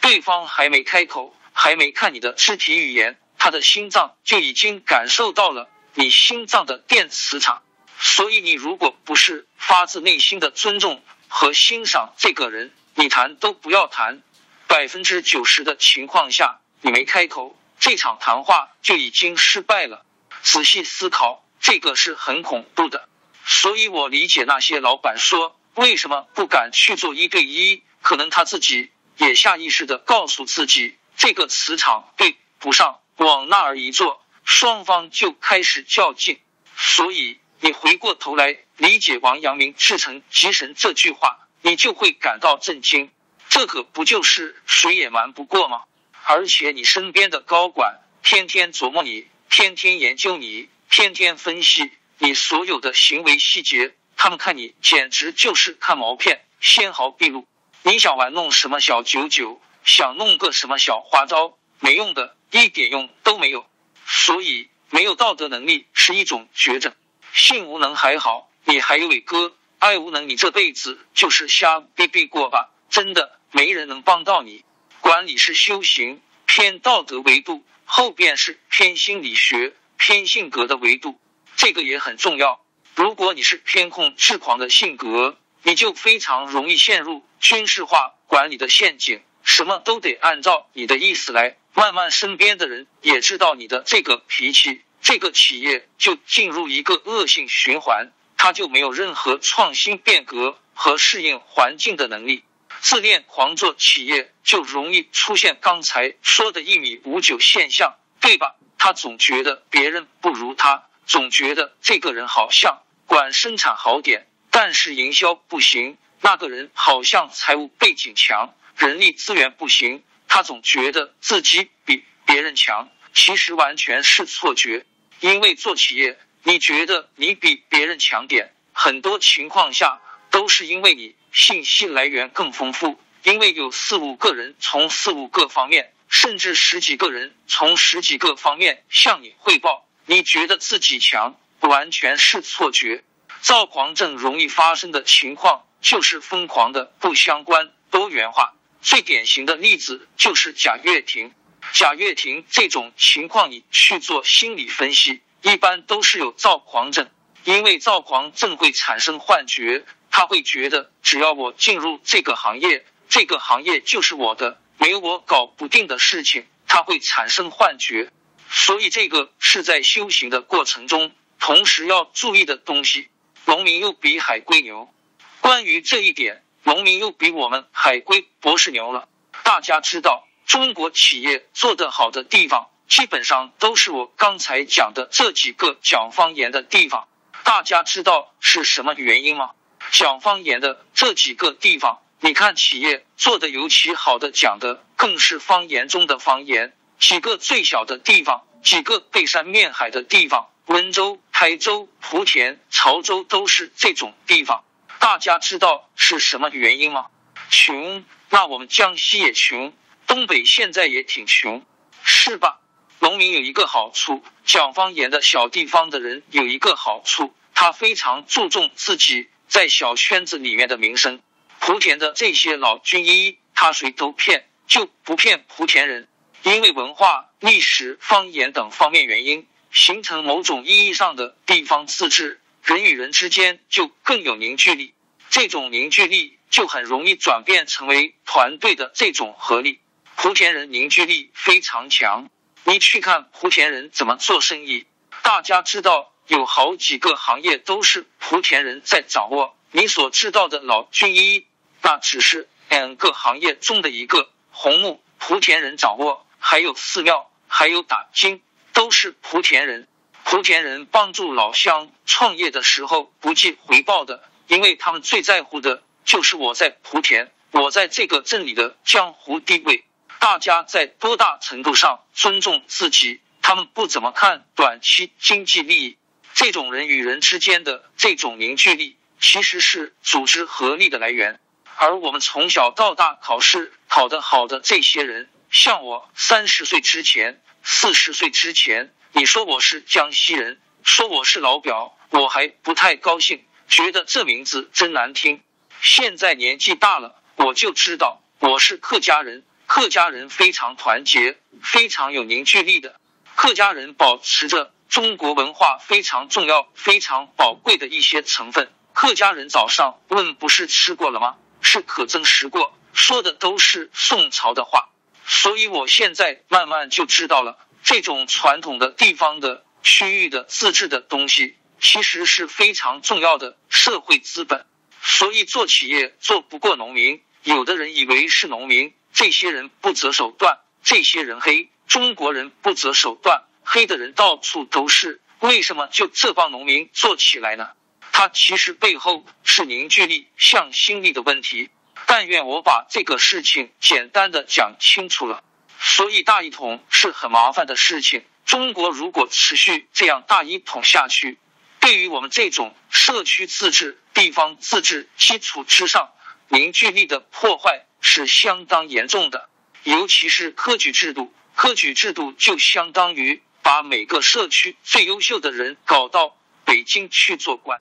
对方还没开口，还没看你的肢体语言，他的心脏就已经感受到了你心脏的电磁场。所以，你如果不是发自内心的尊重和欣赏这个人，你谈都不要谈。百分之九十的情况下，你没开口，这场谈话就已经失败了。仔细思考，这个是很恐怖的。所以我理解那些老板说为什么不敢去做一对一，可能他自己也下意识的告诉自己，这个磁场对不上，往那儿一坐，双方就开始较劲。所以你回过头来理解王阳明“至诚即神”这句话，你就会感到震惊。这可不就是谁也瞒不过吗？而且你身边的高管天天琢磨你。天天研究你，天天分析你所有的行为细节，他们看你简直就是看毛片，纤毫毕露。你想玩弄什么小九九，想弄个什么小花招，没用的，一点用都没有。所以，没有道德能力是一种绝症。性无能还好，你还有伟哥；爱无能，你这辈子就是瞎逼逼过吧。真的，没人能帮到你。管理是修行，偏道德维度。后边是偏心理学、偏性格的维度，这个也很重要。如果你是偏控制狂的性格，你就非常容易陷入军事化管理的陷阱，什么都得按照你的意思来。慢慢，身边的人也知道你的这个脾气，这个企业就进入一个恶性循环，他就没有任何创新变革和适应环境的能力。自恋狂做企业就容易出现刚才说的一米五九现象，对吧？他总觉得别人不如他，总觉得这个人好像管生产好点，但是营销不行；那个人好像财务背景强，人力资源不行。他总觉得自己比别人强，其实完全是错觉。因为做企业，你觉得你比别人强点，很多情况下都是因为你。信息来源更丰富，因为有四五个人从四五个方面，甚至十几个人从十几个方面向你汇报。你觉得自己强，完全是错觉。躁狂症容易发生的情况就是疯狂的不相关多元化。最典型的例子就是贾跃亭。贾跃亭这种情况，你去做心理分析，一般都是有躁狂症，因为躁狂症会产生幻觉。他会觉得，只要我进入这个行业，这个行业就是我的，没有我搞不定的事情。他会产生幻觉，所以这个是在修行的过程中，同时要注意的东西。农民又比海归牛，关于这一点，农民又比我们海归博士牛了。大家知道，中国企业做得好的地方，基本上都是我刚才讲的这几个讲方言的地方。大家知道是什么原因吗？讲方言的这几个地方，你看企业做的尤其好的，讲的更是方言中的方言。几个最小的地方，几个背山面海的地方，温州、台州、莆田、潮州都是这种地方。大家知道是什么原因吗？穷。那我们江西也穷，东北现在也挺穷，是吧？农民有一个好处，讲方言的小地方的人有一个好处，他非常注重自己。在小圈子里面的名声，莆田的这些老军医，他谁都骗，就不骗莆田人。因为文化、历史、方言等方面原因，形成某种意义上的地方自治，人与人之间就更有凝聚力。这种凝聚力就很容易转变成为团队的这种合力。莆田人凝聚力非常强，你去看莆田人怎么做生意，大家知道。有好几个行业都是莆田人在掌握。你所知道的老军医，那只是两个行业中的一个。红木莆田人掌握，还有寺庙，还有打金，都是莆田人。莆田人帮助老乡创业的时候不计回报的，因为他们最在乎的就是我在莆田，我在这个镇里的江湖地位。大家在多大程度上尊重自己？他们不怎么看短期经济利益。这种人与人之间的这种凝聚力，其实是组织合力的来源。而我们从小到大考试考得好的这些人，像我三十岁之前、四十岁之前，你说我是江西人，说我是老表，我还不太高兴，觉得这名字真难听。现在年纪大了，我就知道我是客家人。客家人非常团结，非常有凝聚力的。客家人保持着。中国文化非常重要、非常宝贵的一些成分。客家人早上问不是吃过了吗？是可曾食过？说的都是宋朝的话。所以我现在慢慢就知道了，这种传统的地方的区域的自治的东西，其实是非常重要的社会资本。所以做企业做不过农民，有的人以为是农民，这些人不择手段，这些人黑。中国人不择手段，黑的人到处都是。为什么就这帮农民做起来呢？他其实背后是凝聚力、向心力的问题。但愿我把这个事情简单的讲清楚了。所以大一统是很麻烦的事情。中国如果持续这样大一统下去，对于我们这种社区自治、地方自治基础之上凝聚力的破坏是相当严重的。尤其是科举制度，科举制度就相当于把每个社区最优秀的人搞到北京去做官。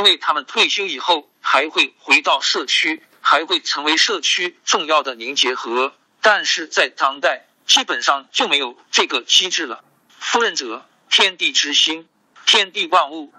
因为他们退休以后还会回到社区，还会成为社区重要的凝结核。但是在当代，基本上就没有这个机制了。夫人者，天地之心，天地万物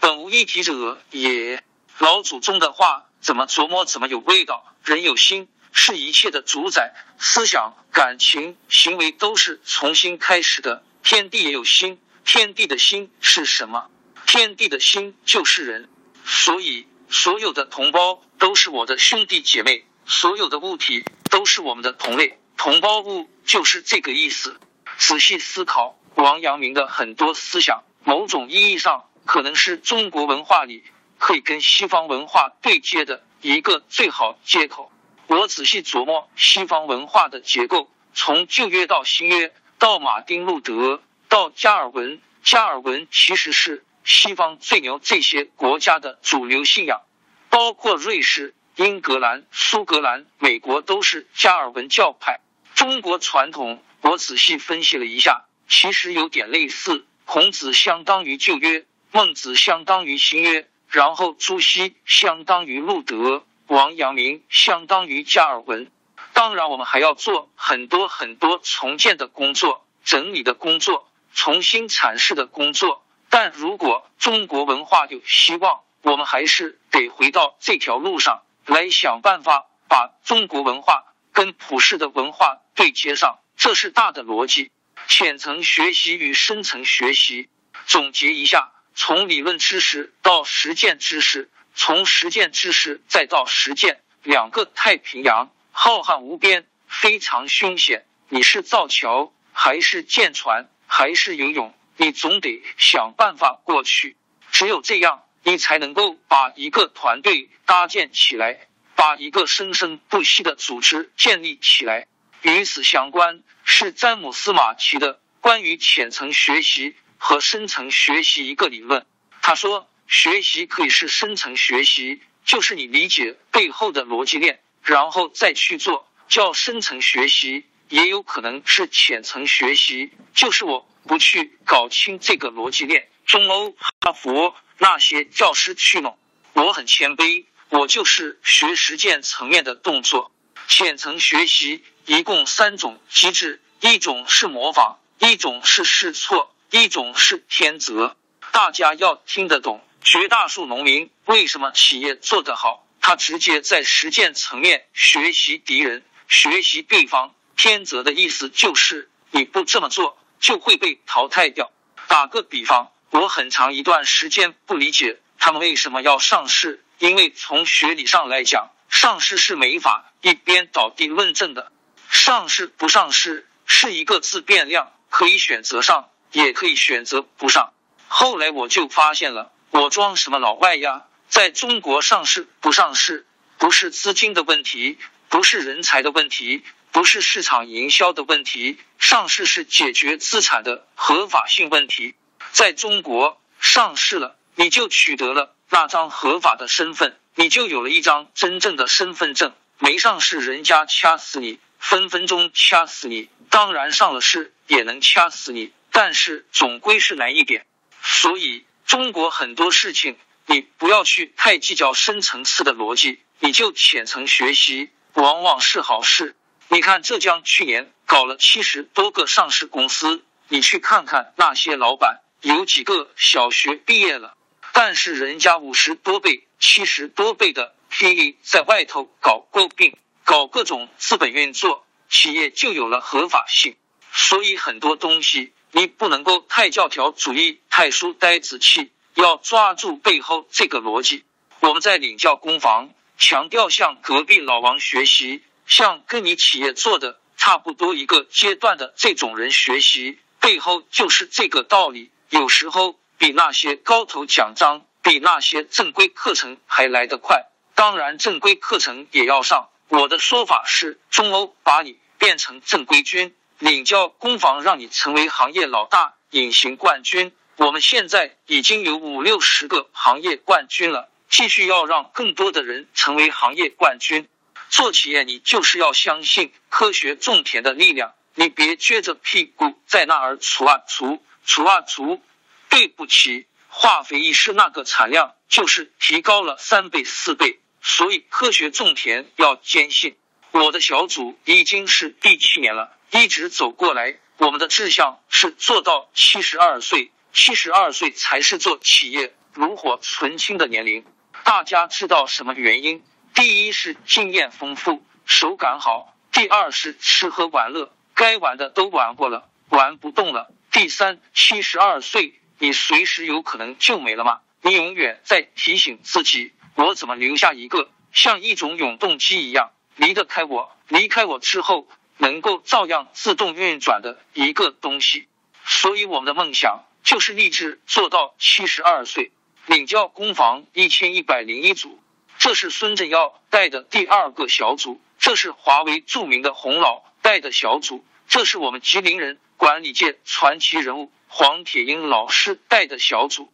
本无一体者也。老祖宗的话怎么琢磨怎么有味道。人有心，是一切的主宰，思想、感情、行为都是从心开始的。天地也有心，天地的心是什么？天地的心就是人。所以，所有的同胞都是我的兄弟姐妹，所有的物体都是我们的同类，同胞物就是这个意思。仔细思考，王阳明的很多思想，某种意义上可能是中国文化里可以跟西方文化对接的一个最好接口。我仔细琢磨西方文化的结构，从旧约到新约，到马丁路德，到加尔文，加尔文其实是。西方最牛这些国家的主流信仰，包括瑞士、英格兰、苏格兰、美国，都是加尔文教派。中国传统，我仔细分析了一下，其实有点类似。孔子相当于旧约，孟子相当于新约，然后朱熹相当于路德，王阳明相当于加尔文。当然，我们还要做很多很多重建的工作、整理的工作、重新阐释的工作。但如果中国文化有希望，我们还是得回到这条路上来想办法，把中国文化跟普世的文化对接上，这是大的逻辑。浅层学习与深层学习，总结一下：从理论知识到实践知识，从实践知识再到实践，两个太平洋浩瀚无边，非常凶险。你是造桥，还是建船，还是游泳？你总得想办法过去，只有这样，你才能够把一个团队搭建起来，把一个生生不息的组织建立起来。与此相关是詹姆斯马奇的关于浅层学习和深层学习一个理论。他说，学习可以是深层学习，就是你理解背后的逻辑链，然后再去做，叫深层学习；也有可能是浅层学习，就是我。不去搞清这个逻辑链，中欧、哈佛那些教师去弄。我很谦卑，我就是学实践层面的动作。浅层学习一共三种机制：一种是模仿，一种是试错，一种是天择。大家要听得懂。绝大数农民为什么企业做得好？他直接在实践层面学习敌人，学习对方。天择的意思就是你不这么做。就会被淘汰掉。打个比方，我很长一段时间不理解他们为什么要上市，因为从学理上来讲，上市是没法一边倒地论证的。上市不上市是一个自变量，可以选择上，也可以选择不上。后来我就发现了，我装什么老外呀？在中国上市不上市，不是资金的问题，不是人才的问题。不是市场营销的问题，上市是解决资产的合法性问题。在中国上市了，你就取得了那张合法的身份，你就有了一张真正的身份证。没上市，人家掐死你，分分钟掐死你。当然上了市也能掐死你，但是总归是难一点。所以中国很多事情，你不要去太计较深层次的逻辑，你就浅层学习，往往是好事。你看浙江去年搞了七十多个上市公司，你去看看那些老板有几个小学毕业了？但是人家五十多倍、七十多倍的 PE 在外头搞诟病，搞各种资本运作，企业就有了合法性。所以很多东西你不能够太教条主义、太书呆子气，要抓住背后这个逻辑。我们在领教工房强调向隔壁老王学习，向跟你企业做的差不多一个阶段的这种人学习，背后就是这个道理。有时候比那些高头奖章、比那些正规课程还来得快。当然，正规课程也要上。我的说法是，中欧把你变成正规军，领教攻防让你成为行业老大、隐形冠军。我们现在已经有五六十个行业冠军了，继续要让更多的人成为行业冠军。做企业，你就是要相信科学种田的力量，你别撅着屁股在那儿除啊除，除啊除。对不起，化肥一施那个产量就是提高了三倍四倍。所以，科学种田要坚信。我的小组已经是第七年了，一直走过来。我们的志向是做到七十二岁，七十二岁才是做企业炉火纯青的年龄。大家知道什么原因？第一是经验丰富，手感好；第二是吃喝玩乐，该玩的都玩过了，玩不动了。第三，七十二岁，你随时有可能就没了吗？你永远在提醒自己。我怎么留下一个像一种永动机一样离得开我？离开我之后能够照样自动运转的一个东西。所以我们的梦想就是立志做到七十二岁。领教工房一千一百零一组，这是孙正耀带的第二个小组，这是华为著名的洪老带的小组，这是我们吉林人管理界传奇人物黄铁英老师带的小组。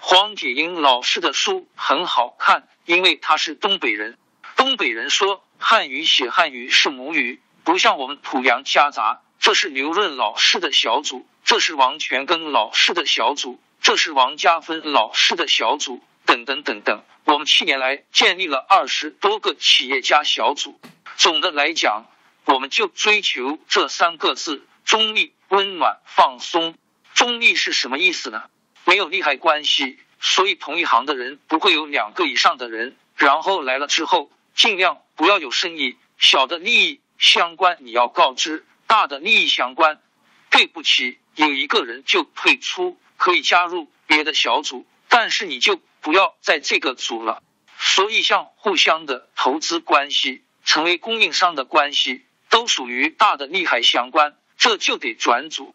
黄铁英老师的书很好看，因为他是东北人。东北人说汉语写汉语是母语，不像我们土洋夹杂。这是刘润老师的小组，这是王全根老师的小组，这是王家芬老师的小组，等等等等。我们七年来建立了二十多个企业家小组。总的来讲，我们就追求这三个字：中立、温暖、放松。中立是什么意思呢？没有利害关系，所以同一行的人不会有两个以上的人。然后来了之后，尽量不要有生意小的利益相关，你要告知大的利益相关。对不起，有一个人就退出，可以加入别的小组，但是你就不要在这个组了。所以，像互相的投资关系、成为供应商的关系，都属于大的利害相关，这就得转组。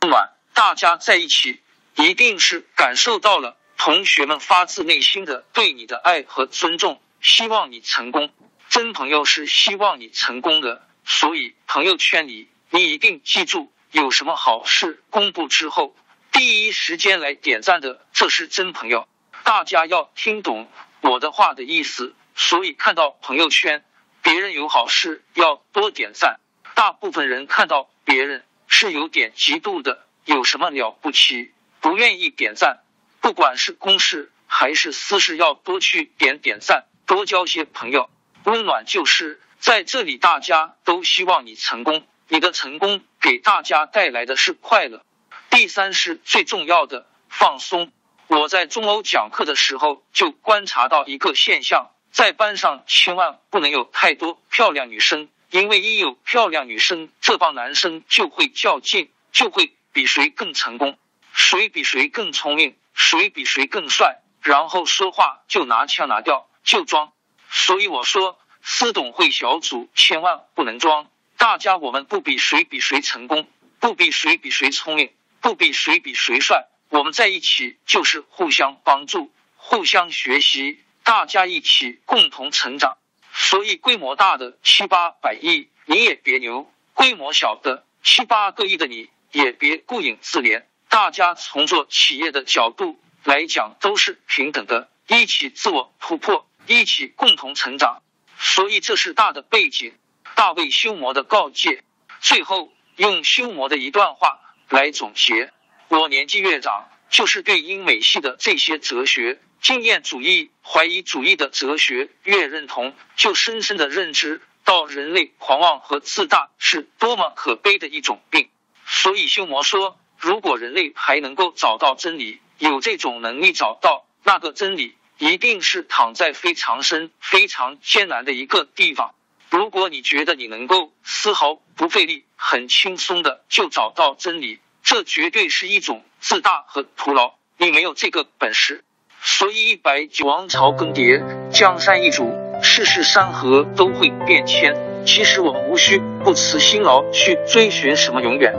暖，大家在一起一定是感受到了同学们发自内心的对你的爱和尊重，希望你成功。真朋友是希望你成功的，所以朋友圈里你一定记住，有什么好事公布之后，第一时间来点赞的，这是真朋友。大家要听懂我的话的意思，所以看到朋友圈别人有好事要多点赞。大部分人看到别人。是有点嫉妒的，有什么了不起？不愿意点赞，不管是公事还是私事，要多去点点赞，多交些朋友。温暖就是在这里，大家都希望你成功，你的成功给大家带来的是快乐。第三是最重要的，放松。我在中欧讲课的时候就观察到一个现象，在班上千万不能有太多漂亮女生。因为一有漂亮女生，这帮男生就会较劲，就会比谁更成功，谁比谁更聪明，谁比谁更帅，然后说话就拿腔拿调，就装。所以我说，私董会小组千万不能装。大家我们不比谁比谁成功，不比谁比谁聪明，不比谁比谁帅，我们在一起就是互相帮助，互相学习，大家一起共同成长。所以，规模大的七八百亿，你也别牛；规模小的七八个亿的，你也别顾影自怜。大家从做企业的角度来讲，都是平等的，一起自我突破，一起共同成长。所以，这是大的背景。大卫修魔的告诫，最后用修魔的一段话来总结：我年纪越长，就是对英美系的这些哲学。经验主义、怀疑主义的哲学越认同，就深深的认知到人类狂妄和自大是多么可悲的一种病。所以修魔说，如果人类还能够找到真理，有这种能力找到那个真理，一定是躺在非常深、非常艰难的一个地方。如果你觉得你能够丝毫不费力、很轻松的就找到真理，这绝对是一种自大和徒劳。你没有这个本事。所以，一百九王朝更迭，江山易主，世事山河都会变迁。其实，我们无需不辞辛劳去追寻什么永远，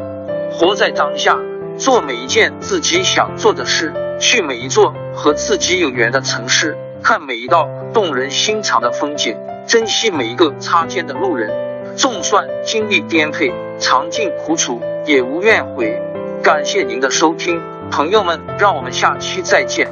活在当下，做每一件自己想做的事，去每一座和自己有缘的城市，看每一道动人心肠的风景，珍惜每一个擦肩的路人。纵算经历颠沛，尝尽苦楚，也无怨悔。感谢您的收听，朋友们，让我们下期再见。